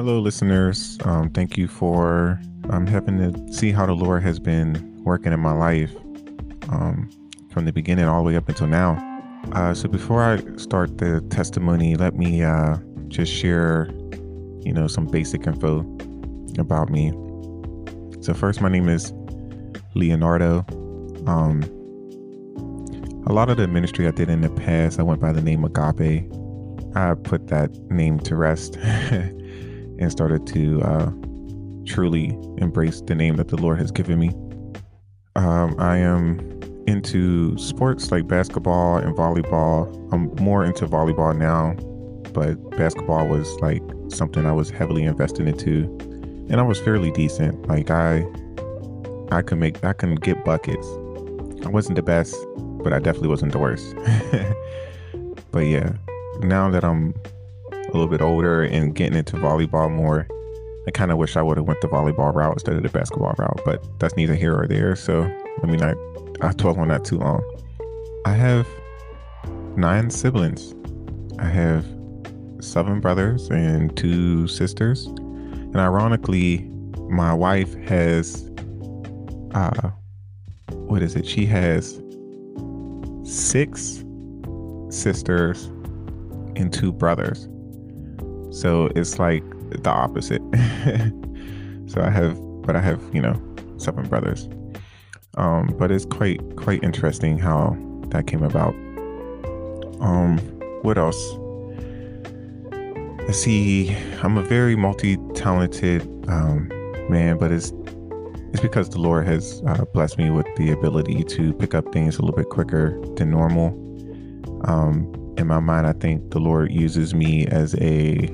Hello, listeners. Um, thank you for um, having to see how the Lord has been working in my life um, from the beginning all the way up until now. Uh, so, before I start the testimony, let me uh, just share, you know, some basic info about me. So, first, my name is Leonardo. Um, a lot of the ministry I did in the past, I went by the name Agape. I put that name to rest and started to uh, truly embrace the name that the Lord has given me. Um, I am into sports like basketball and volleyball. I'm more into volleyball now, but basketball was like something I was heavily invested into, and I was fairly decent. Like I, I could make, I can get buckets. I wasn't the best, but I definitely wasn't the worst. but yeah, now that I'm a little bit older and getting into volleyball more, I kind of wish I would have went the volleyball route instead of the basketball route, but that's neither here or there. So let me not I dwell on that too long. I have nine siblings. I have seven brothers and two sisters. And ironically, my wife has uh what is it? She has six sisters and two brothers. So it's like the opposite. so I have but I have, you know, seven brothers. Um, but it's quite quite interesting how that came about. Um, what else? Let's see. I'm a very multi-talented um, man, but it's it's because the Lord has uh, blessed me with the ability to pick up things a little bit quicker than normal. Um, in my mind, I think the Lord uses me as a,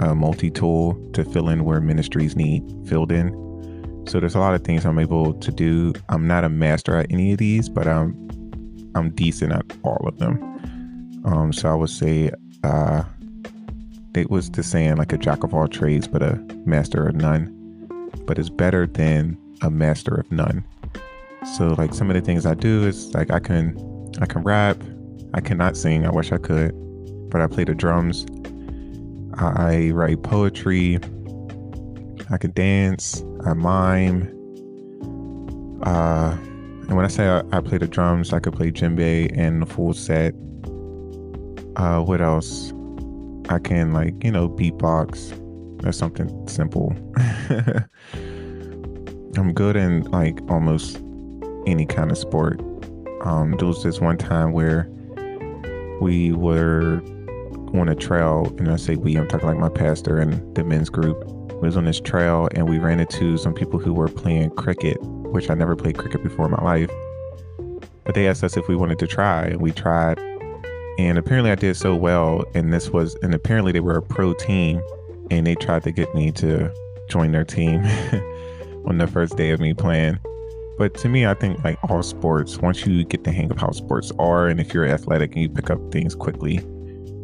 a multi tool to fill in where ministries need filled in. So there's a lot of things I'm able to do. I'm not a master at any of these, but I'm I'm decent at all of them. Um, so I would say uh, it was the saying like a jack of all trades, but a master of none. But it's better than a master of none. So like some of the things I do is like I can I can rap, I cannot sing. I wish I could, but I play the drums. I write poetry. I can dance. I mime. Uh, and when I say I, I play the drums, I could play djembe and the full set. Uh, what else? I can like you know beatbox or something simple. I'm good in like almost any kind of sport. Um, there was this one time where we were on a trail, and I say we, I'm talking like my pastor and the men's group we was on this trail and we ran into some people who were playing cricket, which I never played cricket before in my life. But they asked us if we wanted to try, and we tried. And apparently, I did so well. And this was, and apparently, they were a pro team, and they tried to get me to join their team on the first day of me playing. But to me, I think like all sports, once you get the hang of how sports are, and if you're athletic and you pick up things quickly,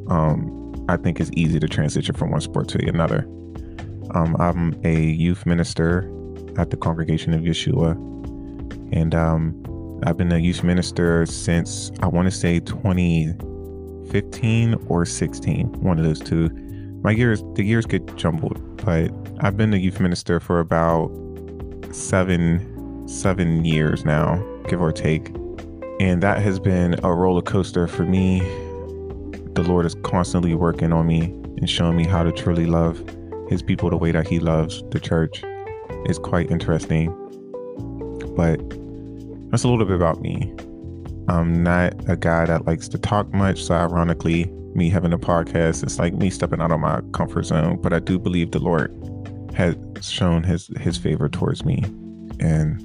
um, I think it's easy to transition from one sport to another. Um, I'm a youth minister at the Congregation of Yeshua, and um, I've been a youth minister since I want to say 2015 or 16, one of those two. My years, the years get jumbled, but I've been a youth minister for about seven, seven years now, give or take, and that has been a roller coaster for me. The Lord is constantly working on me and showing me how to truly love his people the way that he loves the church is quite interesting. But that's a little bit about me. I'm not a guy that likes to talk much. So, ironically, me having a podcast, it's like me stepping out of my comfort zone. But I do believe the Lord has shown his, his favor towards me. And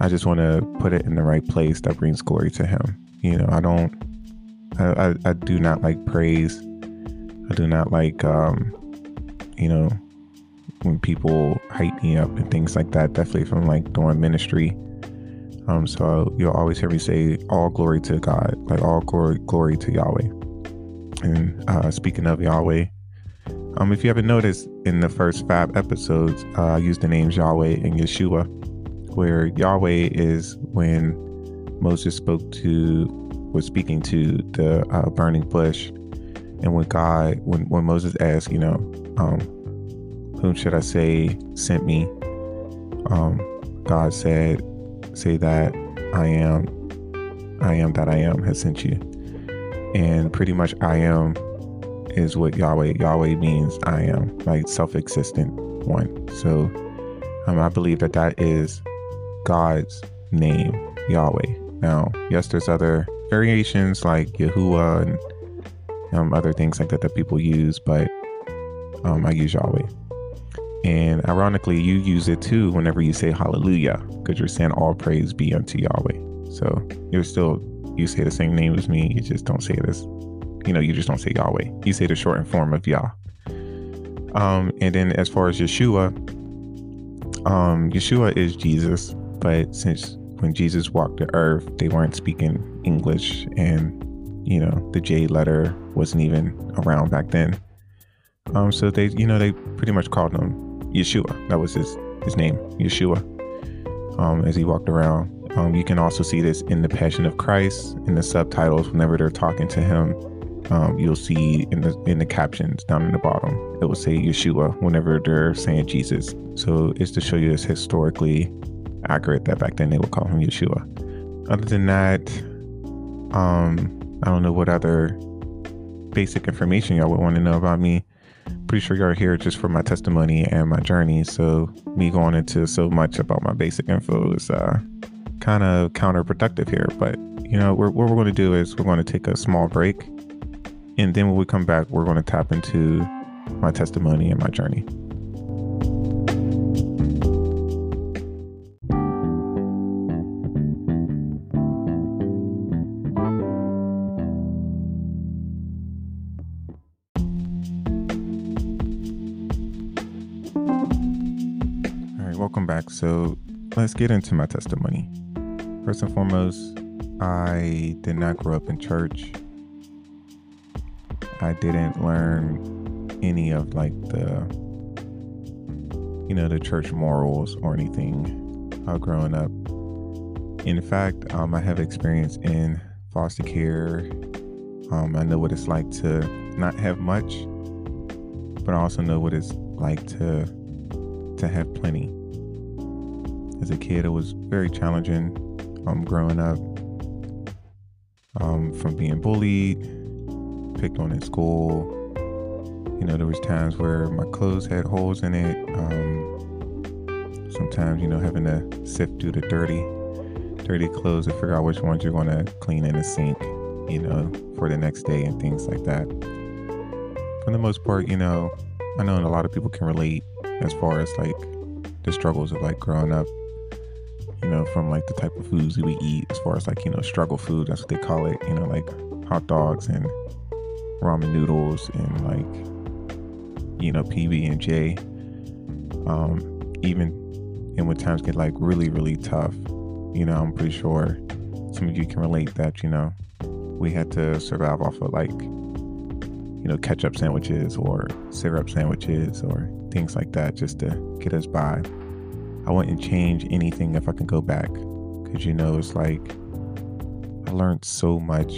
I just want to put it in the right place that brings glory to him. You know, I don't, I, I, do not like praise. I do not like um, you know, when people hype me up and things like that, definitely from like doing ministry. Um, so you'll always hear me say, "All glory to God," like all glory, glory to Yahweh. And uh, speaking of Yahweh, um, if you haven't noticed, in the first five episodes, uh, I used the names Yahweh and Yeshua, where Yahweh is when Moses spoke to, was speaking to the uh, burning bush, and when God, when when Moses asked, you know, um, whom should I say sent me? Um, God said, say that I am, I am that I am has sent you. And pretty much I am is what Yahweh, Yahweh means I am, like self-existent one. So um, I believe that that is God's name, Yahweh. Now, yes, there's other variations like Yahuwah and um, other things like that that people use, but um, I use Yahweh. And ironically, you use it too whenever you say hallelujah, because you're saying all praise be unto Yahweh. So you're still, you say the same name as me, you just don't say this, you know, you just don't say Yahweh. You say the shortened form of Yah. Um, and then as far as Yeshua, um, Yeshua is Jesus, but since when Jesus walked the earth, they weren't speaking English and, you know, the J letter wasn't even around back then. Um, so they, you know, they pretty much called him Yeshua. That was his his name, Yeshua. Um, as he walked around. Um, you can also see this in the Passion of Christ in the subtitles whenever they're talking to him. Um, you'll see in the in the captions down in the bottom it will say Yeshua whenever they're saying Jesus. So it's to show you it's historically accurate that back then they would call him Yeshua. Other than that, um, I don't know what other basic information y'all would want to know about me pretty sure y'all are here just for my testimony and my journey. So me going into so much about my basic info is uh, kind of counterproductive here. But you know, we're, what we're going to do is we're going to take a small break, and then when we come back, we're going to tap into my testimony and my journey. Welcome back. So let's get into my testimony. First and foremost, I did not grow up in church. I didn't learn any of like the, you know, the church morals or anything uh, growing up. In fact, um, I have experience in foster care. Um, I know what it's like to not have much, but I also know what it's like to to have plenty as a kid, it was very challenging um, growing up um, from being bullied, picked on in school. You know, there was times where my clothes had holes in it. Um, sometimes, you know, having to sift through the dirty, dirty clothes to figure out which ones you're going to clean in the sink, you know, for the next day and things like that. For the most part, you know, I know a lot of people can relate as far as like the struggles of like growing up you know, from like the type of foods that we eat as far as like, you know, struggle food, that's what they call it, you know, like hot dogs and ramen noodles and like, you know, PB and J. Um, even and when times get like really, really tough, you know, I'm pretty sure some of you can relate that, you know, we had to survive off of like, you know, ketchup sandwiches or syrup sandwiches or things like that just to get us by. I wouldn't change anything if I could go back. Because, you know, it's like I learned so much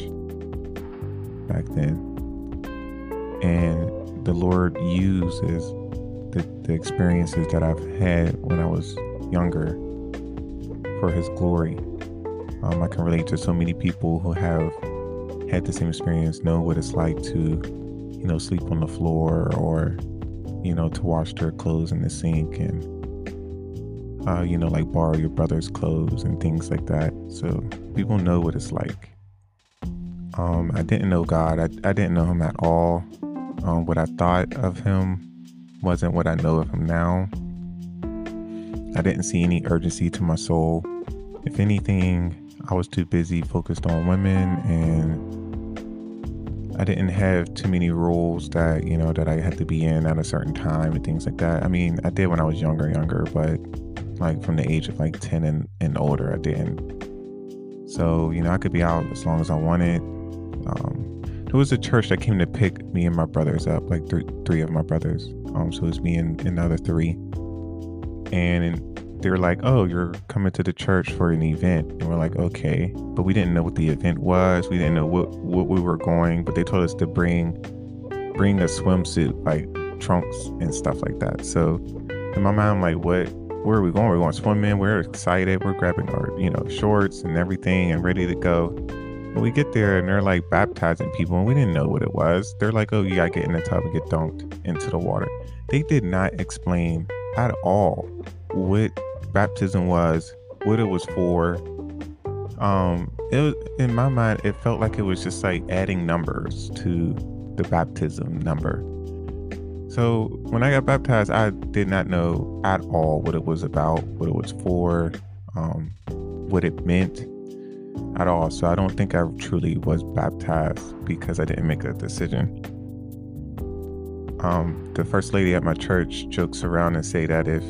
back then. And the Lord uses the, the experiences that I've had when I was younger for His glory. Um, I can relate to so many people who have had the same experience, know what it's like to, you know, sleep on the floor or, you know, to wash their clothes in the sink and uh, you know, like borrow your brother's clothes and things like that. So people know what it's like. Um, I didn't know God. I, I didn't know him at all. Um, what I thought of him wasn't what I know of him now. I didn't see any urgency to my soul. If anything, I was too busy focused on women and I didn't have too many roles that, you know, that I had to be in at a certain time and things like that. I mean, I did when I was younger, younger, but like from the age of like 10 and, and older, I didn't. So, you know, I could be out as long as I wanted. Um, there was a church that came to pick me and my brothers up, like three, three of my brothers. Um, so it was me and, and the other three. And they were like, oh, you're coming to the church for an event. And we're like, okay. But we didn't know what the event was. We didn't know what, what we were going, but they told us to bring bring a swimsuit, like trunks and stuff like that. So in my mind, I'm like, what? Where are we going? We're going swimming. We're excited. We're grabbing our, you know, shorts and everything and ready to go. When we get there and they're like baptizing people and we didn't know what it was. They're like, oh, you gotta get in the tub and get dunked into the water. They did not explain at all what baptism was, what it was for. Um, it was in my mind, it felt like it was just like adding numbers to the baptism number. So when I got baptized, I did not know at all what it was about, what it was for, um, what it meant at all. So I don't think I truly was baptized because I didn't make that decision. Um, the first lady at my church jokes around and say that if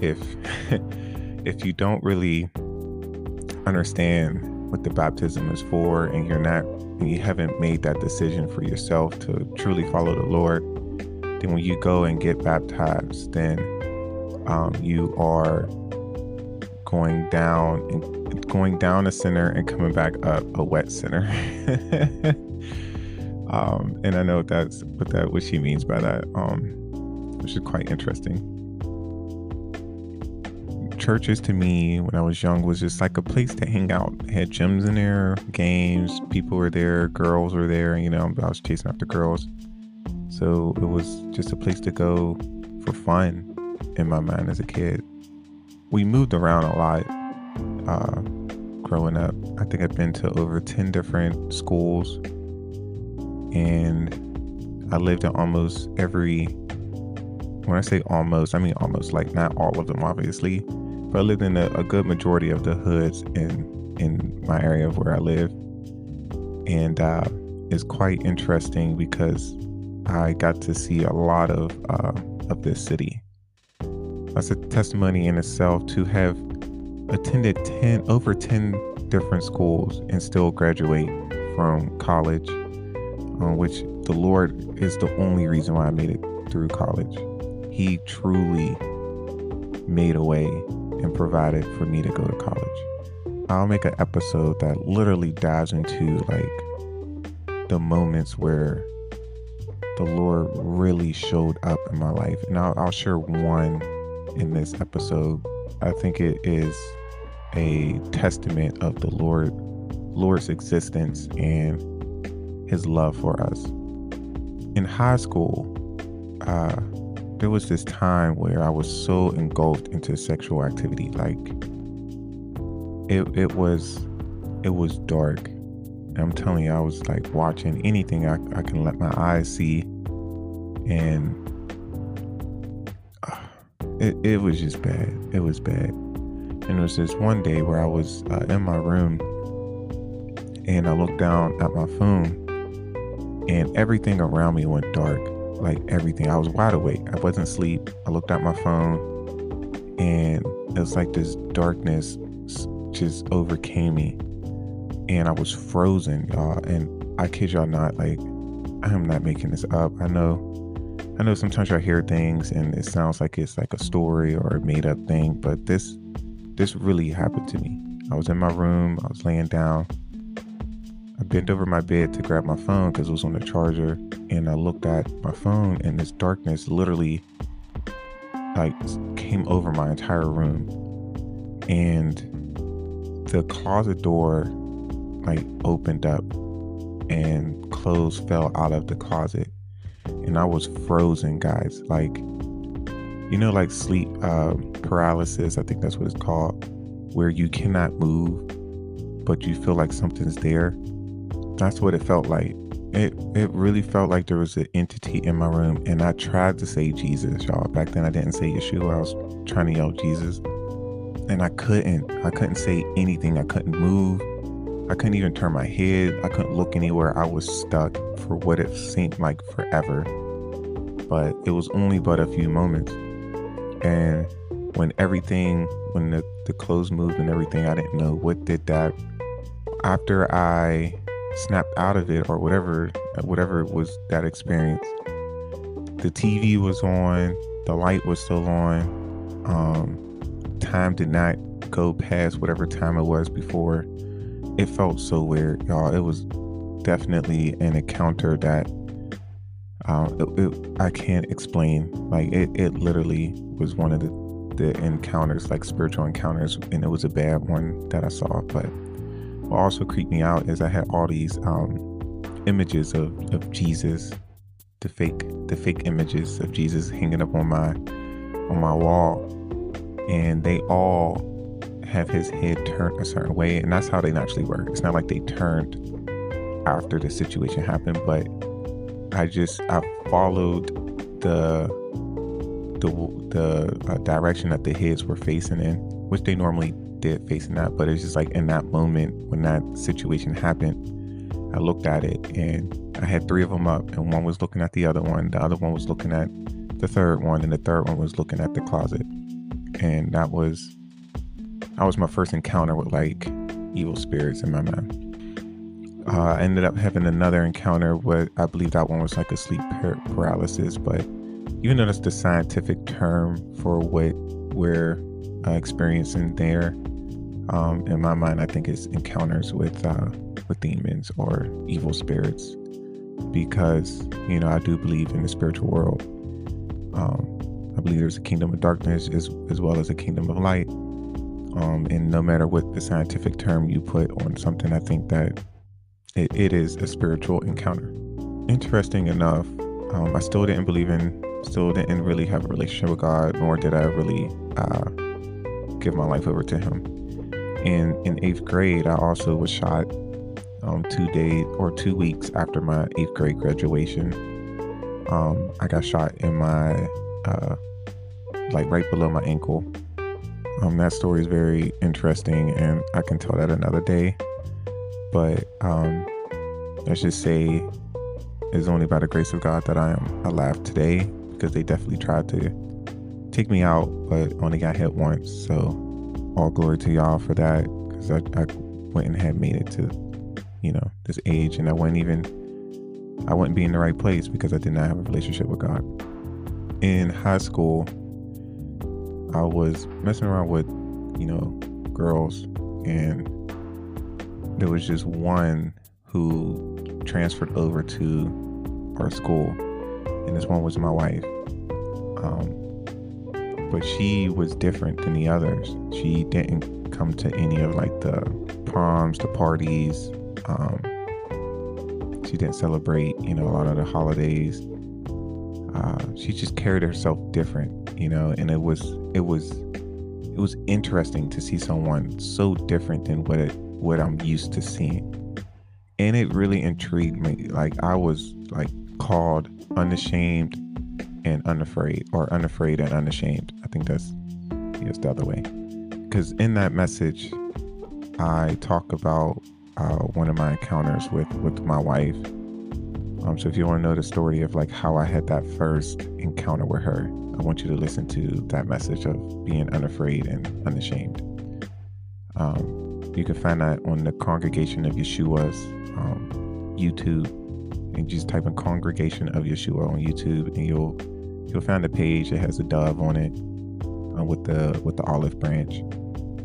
if if you don't really understand what the baptism is for and you're not and you haven't made that decision for yourself to truly follow the Lord, then when you go and get baptized, then um, you are going down and going down a sinner and coming back up a wet sinner. um, and I know that's what that what she means by that, um, which is quite interesting churches to me when I was young was just like a place to hang out. Had gyms in there, games, people were there, girls were there, you know, I was chasing after girls. So it was just a place to go for fun in my mind as a kid. We moved around a lot uh, growing up. I think I've been to over 10 different schools and I lived in almost every when I say almost, I mean almost like not all of them, obviously, but I lived in a, a good majority of the hoods in in my area of where I live, and uh, it's quite interesting because I got to see a lot of uh, of this city. That's a testimony in itself to have attended ten over ten different schools and still graduate from college, uh, which the Lord is the only reason why I made it through college. He truly made a way and provided for me to go to college. I'll make an episode that literally dives into like the moments where the Lord really showed up in my life. And I'll, I'll share one in this episode. I think it is a testament of the Lord, Lord's existence and his love for us. In high school, uh, there was this time where I was so engulfed into sexual activity. Like it it was it was dark. I'm telling you, I was like watching anything I, I can let my eyes see. And uh, it, it was just bad. It was bad. And it was this one day where I was uh, in my room and I looked down at my phone and everything around me went dark like everything. I was wide awake. I wasn't asleep. I looked at my phone and it was like this darkness just overcame me. And I was frozen, y'all. And I kid y'all not, like, I am not making this up. I know I know sometimes I hear things and it sounds like it's like a story or a made up thing, but this this really happened to me. I was in my room, I was laying down, I bent over my bed to grab my phone because it was on the charger, and I looked at my phone, and this darkness literally like came over my entire room, and the closet door like opened up, and clothes fell out of the closet, and I was frozen, guys. Like, you know, like sleep uh, paralysis. I think that's what it's called, where you cannot move, but you feel like something's there that's what it felt like. It it really felt like there was an entity in my room, and I tried to say Jesus, y'all. Back then, I didn't say Yeshua. I was trying to yell Jesus, and I couldn't. I couldn't say anything. I couldn't move. I couldn't even turn my head. I couldn't look anywhere. I was stuck for what it seemed like forever. But it was only but a few moments. And when everything, when the, the clothes moved and everything, I didn't know what did that. After I snapped out of it or whatever whatever was that experience the tv was on the light was still on um, time did not go past whatever time it was before it felt so weird y'all it was definitely an encounter that um, it, it, I can't explain. Like it, it literally was one of the the encounters, like spiritual encounters, and it was a bad one that I saw. But what also creeped me out is I had all these um, images of, of Jesus, the fake the fake images of Jesus hanging up on my on my wall, and they all have his head turned a certain way, and that's how they naturally work. It's not like they turned after the situation happened, but I just I followed the the the uh, direction that the heads were facing in, which they normally did facing that, but it's just like in that moment when that situation happened, I looked at it and I had three of them up, and one was looking at the other one, the other one was looking at the third one, and the third one was looking at the closet, and that was that was my first encounter with like evil spirits in my mind. Uh, I ended up having another encounter with I believe that one was like a sleep par- paralysis, but even though that's the scientific term for what we're uh, experiencing there, um, in my mind, I think it's encounters with uh, with demons or evil spirits, because you know I do believe in the spiritual world. Um, I believe there's a kingdom of darkness as as well as a kingdom of light. Um, and no matter what the scientific term you put on something, I think that it, it is a spiritual encounter. Interesting enough, um, I still didn't believe in, still didn't really have a relationship with God, nor did I really uh, give my life over to Him. And in eighth grade, I also was shot um, two days or two weeks after my eighth grade graduation. Um, I got shot in my, uh, like right below my ankle. Um, that story is very interesting, and I can tell that another day. But um, let's just say it's only by the grace of God that I am alive today because they definitely tried to take me out, but only got hit once. So all glory to y'all for that because I, I went and had made it to, you know, this age and I wouldn't even, I wouldn't be in the right place because I did not have a relationship with God. In high school, I was messing around with, you know, girls and there was just one who transferred over to our school, and this one was my wife. Um, but she was different than the others. She didn't come to any of like the proms, the parties. Um, she didn't celebrate, you know, a lot of the holidays. Uh, she just carried herself different, you know, and it was it was it was interesting to see someone so different than what it what I'm used to seeing. And it really intrigued me. Like I was like called unashamed and unafraid or unafraid and unashamed. I think that's yes the other way. Because in that message, I talk about uh, one of my encounters with with my wife. Um, so if you want to know the story of like how I had that first encounter with her, I want you to listen to that message of being unafraid and unashamed. Um, you can find that on the Congregation of Yeshua's um, YouTube, and just type in Congregation of Yeshua on YouTube, and you'll you'll find a page that has a dove on it uh, with the with the olive branch,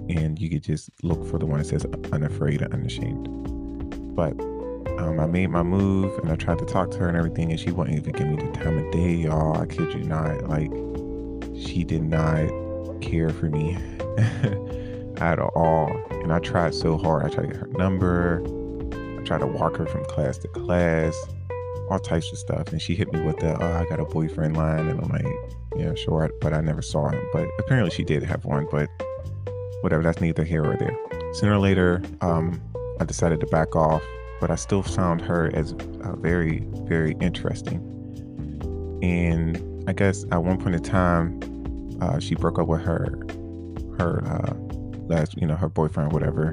and you could just look for the one that says Unafraid and Unashamed. But um, I made my move, and I tried to talk to her and everything, and she wouldn't even give me the time of day, y'all. I kid you not. Like she did not care for me. at all. And I tried so hard. I tried to get her number. I tried to walk her from class to class, all types of stuff. And she hit me with the, oh, I got a boyfriend line. And I'm like, yeah, sure. But I never saw him. But apparently she did have one. But whatever, that's neither here or there. Sooner or later, um, I decided to back off. But I still found her as uh, very, very interesting. And I guess at one point in time, uh, she broke up with her her uh, last, you know, her boyfriend, whatever.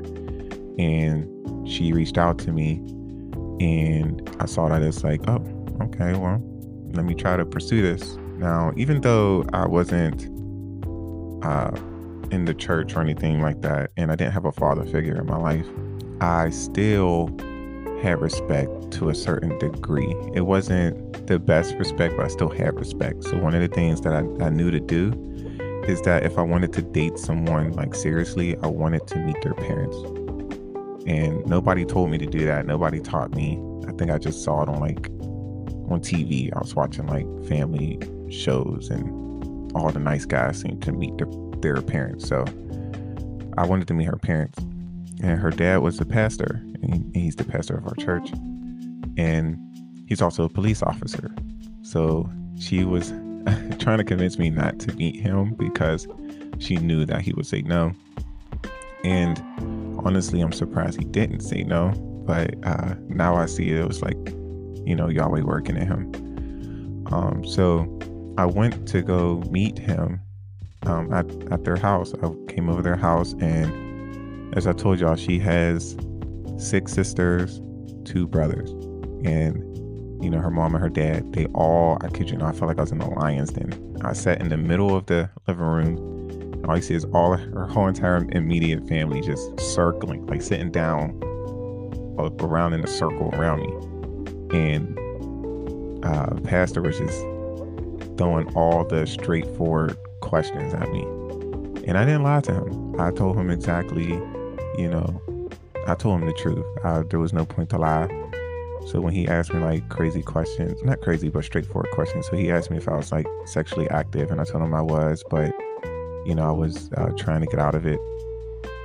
And she reached out to me and I saw that it's like, oh, okay, well, let me try to pursue this. Now, even though I wasn't uh, in the church or anything like that, and I didn't have a father figure in my life, I still had respect to a certain degree. It wasn't the best respect, but I still had respect. So, one of the things that I, I knew to do is that if I wanted to date someone like seriously, I wanted to meet their parents. And nobody told me to do that. Nobody taught me. I think I just saw it on like on TV. I was watching like family shows, and all the nice guys seemed to meet their, their parents. So I wanted to meet her parents, and her dad was the pastor, and he's the pastor of our church, and he's also a police officer. So she was trying to convince me not to meet him because she knew that he would say no. And honestly, I'm surprised he didn't say no. But uh, now I see it, it was like, you know, Yahweh working in him. Um, so I went to go meet him um, at, at their house. I came over their house, and as I told y'all, she has six sisters, two brothers. And you know, her mom and her dad, they all, I kid you not, I felt like I was in the lion's den. I sat in the middle of the living room. All you see is all her whole entire immediate family just circling, like sitting down around in a circle around me. And uh, Pastor was just throwing all the straightforward questions at me. And I didn't lie to him. I told him exactly, you know, I told him the truth. There was no point to lie. So when he asked me like crazy questions, not crazy, but straightforward questions. So he asked me if I was like sexually active, and I told him I was, but you know, I was uh, trying to get out of it,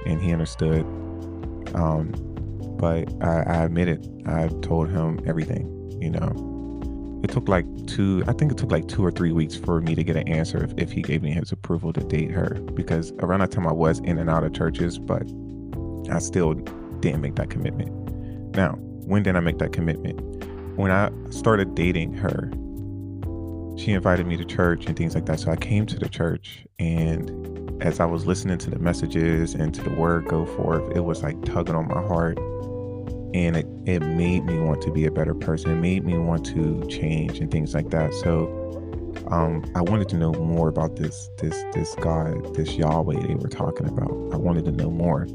and he understood. Um, but I, I admitted, I told him everything. You know, it took like two, I think it took like two or three weeks for me to get an answer if, if he gave me his approval to date her, because around that time I was in and out of churches, but I still didn't make that commitment. Now, when did I make that commitment? When I started dating her, she invited me to church and things like that. So I came to the church, and as I was listening to the messages and to the word go forth, it was like tugging on my heart. And it, it made me want to be a better person. It made me want to change and things like that. So um, I wanted to know more about this this this God, this Yahweh they were talking about. I wanted to know more.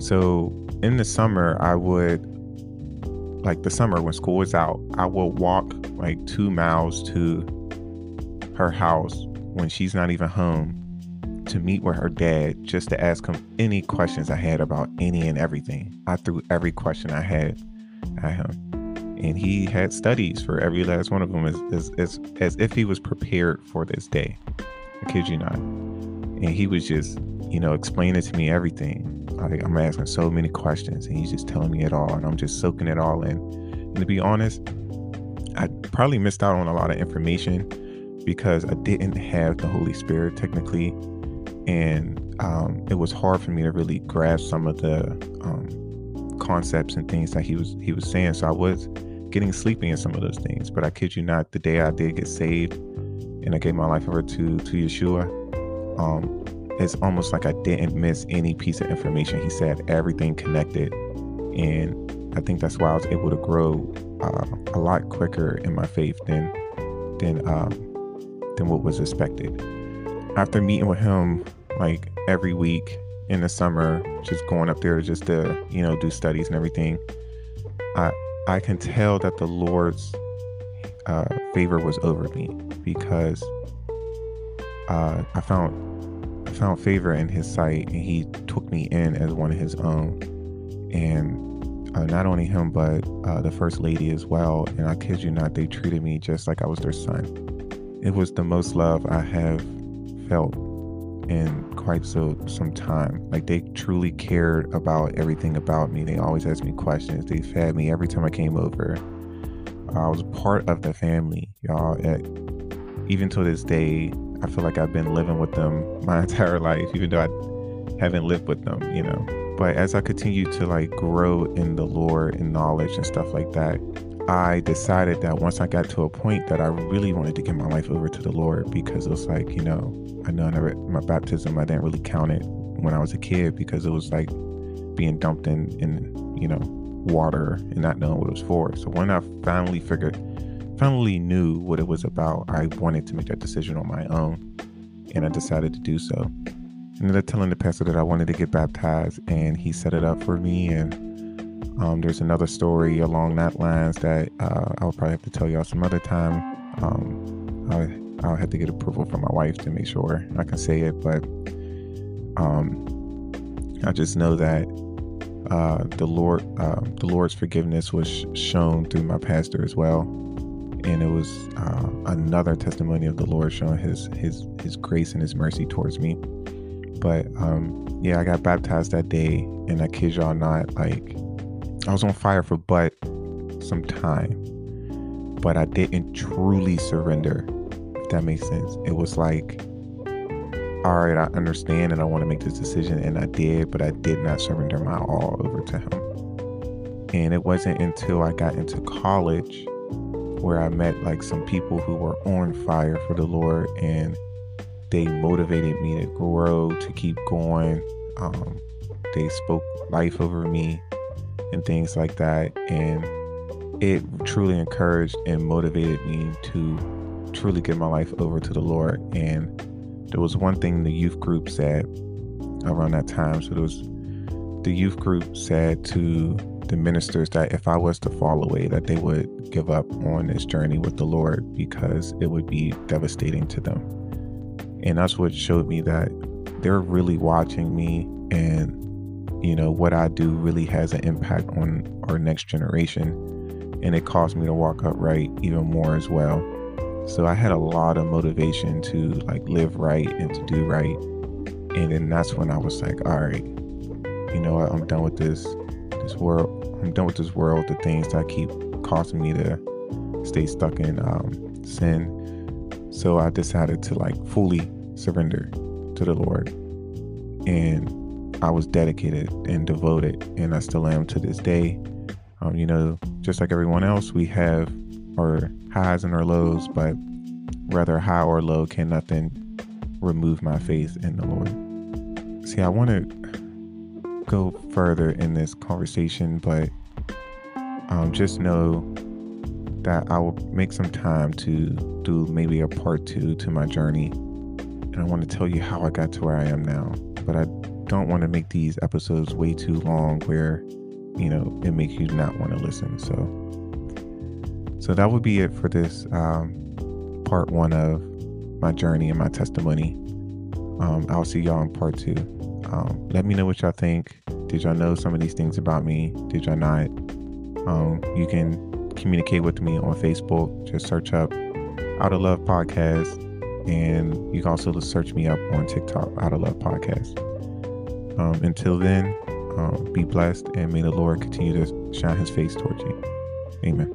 So in the summer, I would like the summer when school was out, I will walk like two miles to her house when she's not even home to meet with her dad just to ask him any questions I had about any and everything. I threw every question I had at him. And he had studies for every last one of them as, as, as, as if he was prepared for this day. I kid you not. And he was just, you know, explaining to me everything like I'm asking so many questions and he's just telling me it all and I'm just soaking it all in. And to be honest, I probably missed out on a lot of information because I didn't have the Holy Spirit technically. And um, it was hard for me to really grasp some of the um, concepts and things that he was he was saying. So I was getting sleepy in some of those things. But I kid you not, the day I did get saved and I gave my life over to to Yeshua, um, it's almost like I didn't miss any piece of information. He said everything connected. And I think that's why I was able to grow uh, a lot quicker in my faith than than um, than what was expected. After meeting with him like every week in the summer, just going up there just to you know do studies and everything, I I can tell that the Lord's uh, favor was over me because uh, I found found favor in his sight and he took me in as one of his own. And uh, not only him, but uh, the first lady as well. And I kid you not, they treated me just like I was their son. It was the most love I have felt in quite so some time. Like they truly cared about everything about me. They always asked me questions. They fed me every time I came over. I was part of the family, y'all. At, even to this day, I feel like I've been living with them my entire life, even though I haven't lived with them, you know. But as I continue to like grow in the lore and knowledge and stuff like that, I decided that once I got to a point that I really wanted to give my life over to the Lord because it was like, you know, I know I never, my baptism, I didn't really count it when I was a kid because it was like being dumped in, in, you know, water and not knowing what it was for. So when I finally figured finally knew what it was about, I wanted to make that decision on my own. And I decided to do so. Ended up telling the pastor that I wanted to get baptized, and he set it up for me. And um, there's another story along that lines that uh, I'll probably have to tell y'all some other time. Um, I, I'll have to get approval from my wife to make sure I can say it, but um, I just know that uh, the Lord, uh, the Lord's forgiveness was shown through my pastor as well and it was uh, another testimony of the Lord showing His His His grace and His mercy towards me. But um, yeah, I got baptized that day, and I kid y'all not, like I was on fire for but some time, but I didn't truly surrender. If that makes sense, it was like, all right, I understand, and I want to make this decision, and I did, but I did not surrender my all over to Him. And it wasn't until I got into college where I met like some people who were on fire for the Lord and they motivated me to grow, to keep going. Um, they spoke life over me and things like that. And it truly encouraged and motivated me to truly give my life over to the Lord. And there was one thing the youth group said around that time. So there was the youth group said to the ministers that if I was to fall away, that they would give up on this journey with the Lord because it would be devastating to them. And that's what showed me that they're really watching me and you know what I do really has an impact on our next generation and it caused me to walk upright even more as well. So I had a lot of motivation to like live right and to do right. And then that's when I was like, all right, you know what, I'm done with this this world I'm done with this world, the things that keep causing me to stay stuck in um, sin. So I decided to like fully surrender to the Lord. And I was dedicated and devoted, and I still am to this day. Um, you know, just like everyone else, we have our highs and our lows, but whether high or low can nothing remove my faith in the Lord. See, I want to go further in this conversation, but um, just know that I will make some time to do maybe a part two to my journey. And I want to tell you how I got to where I am now. But I don't want to make these episodes way too long where, you know, it makes you not want to listen. So, so that would be it for this um, part one of my journey and my testimony. Um, I'll see y'all in part two. Um, let me know what y'all think. Did y'all know some of these things about me? Did y'all not? Um, you can communicate with me on Facebook. Just search up Out of Love Podcast. And you can also search me up on TikTok, Out of Love Podcast. Um, until then, um, be blessed and may the Lord continue to shine his face towards you. Amen.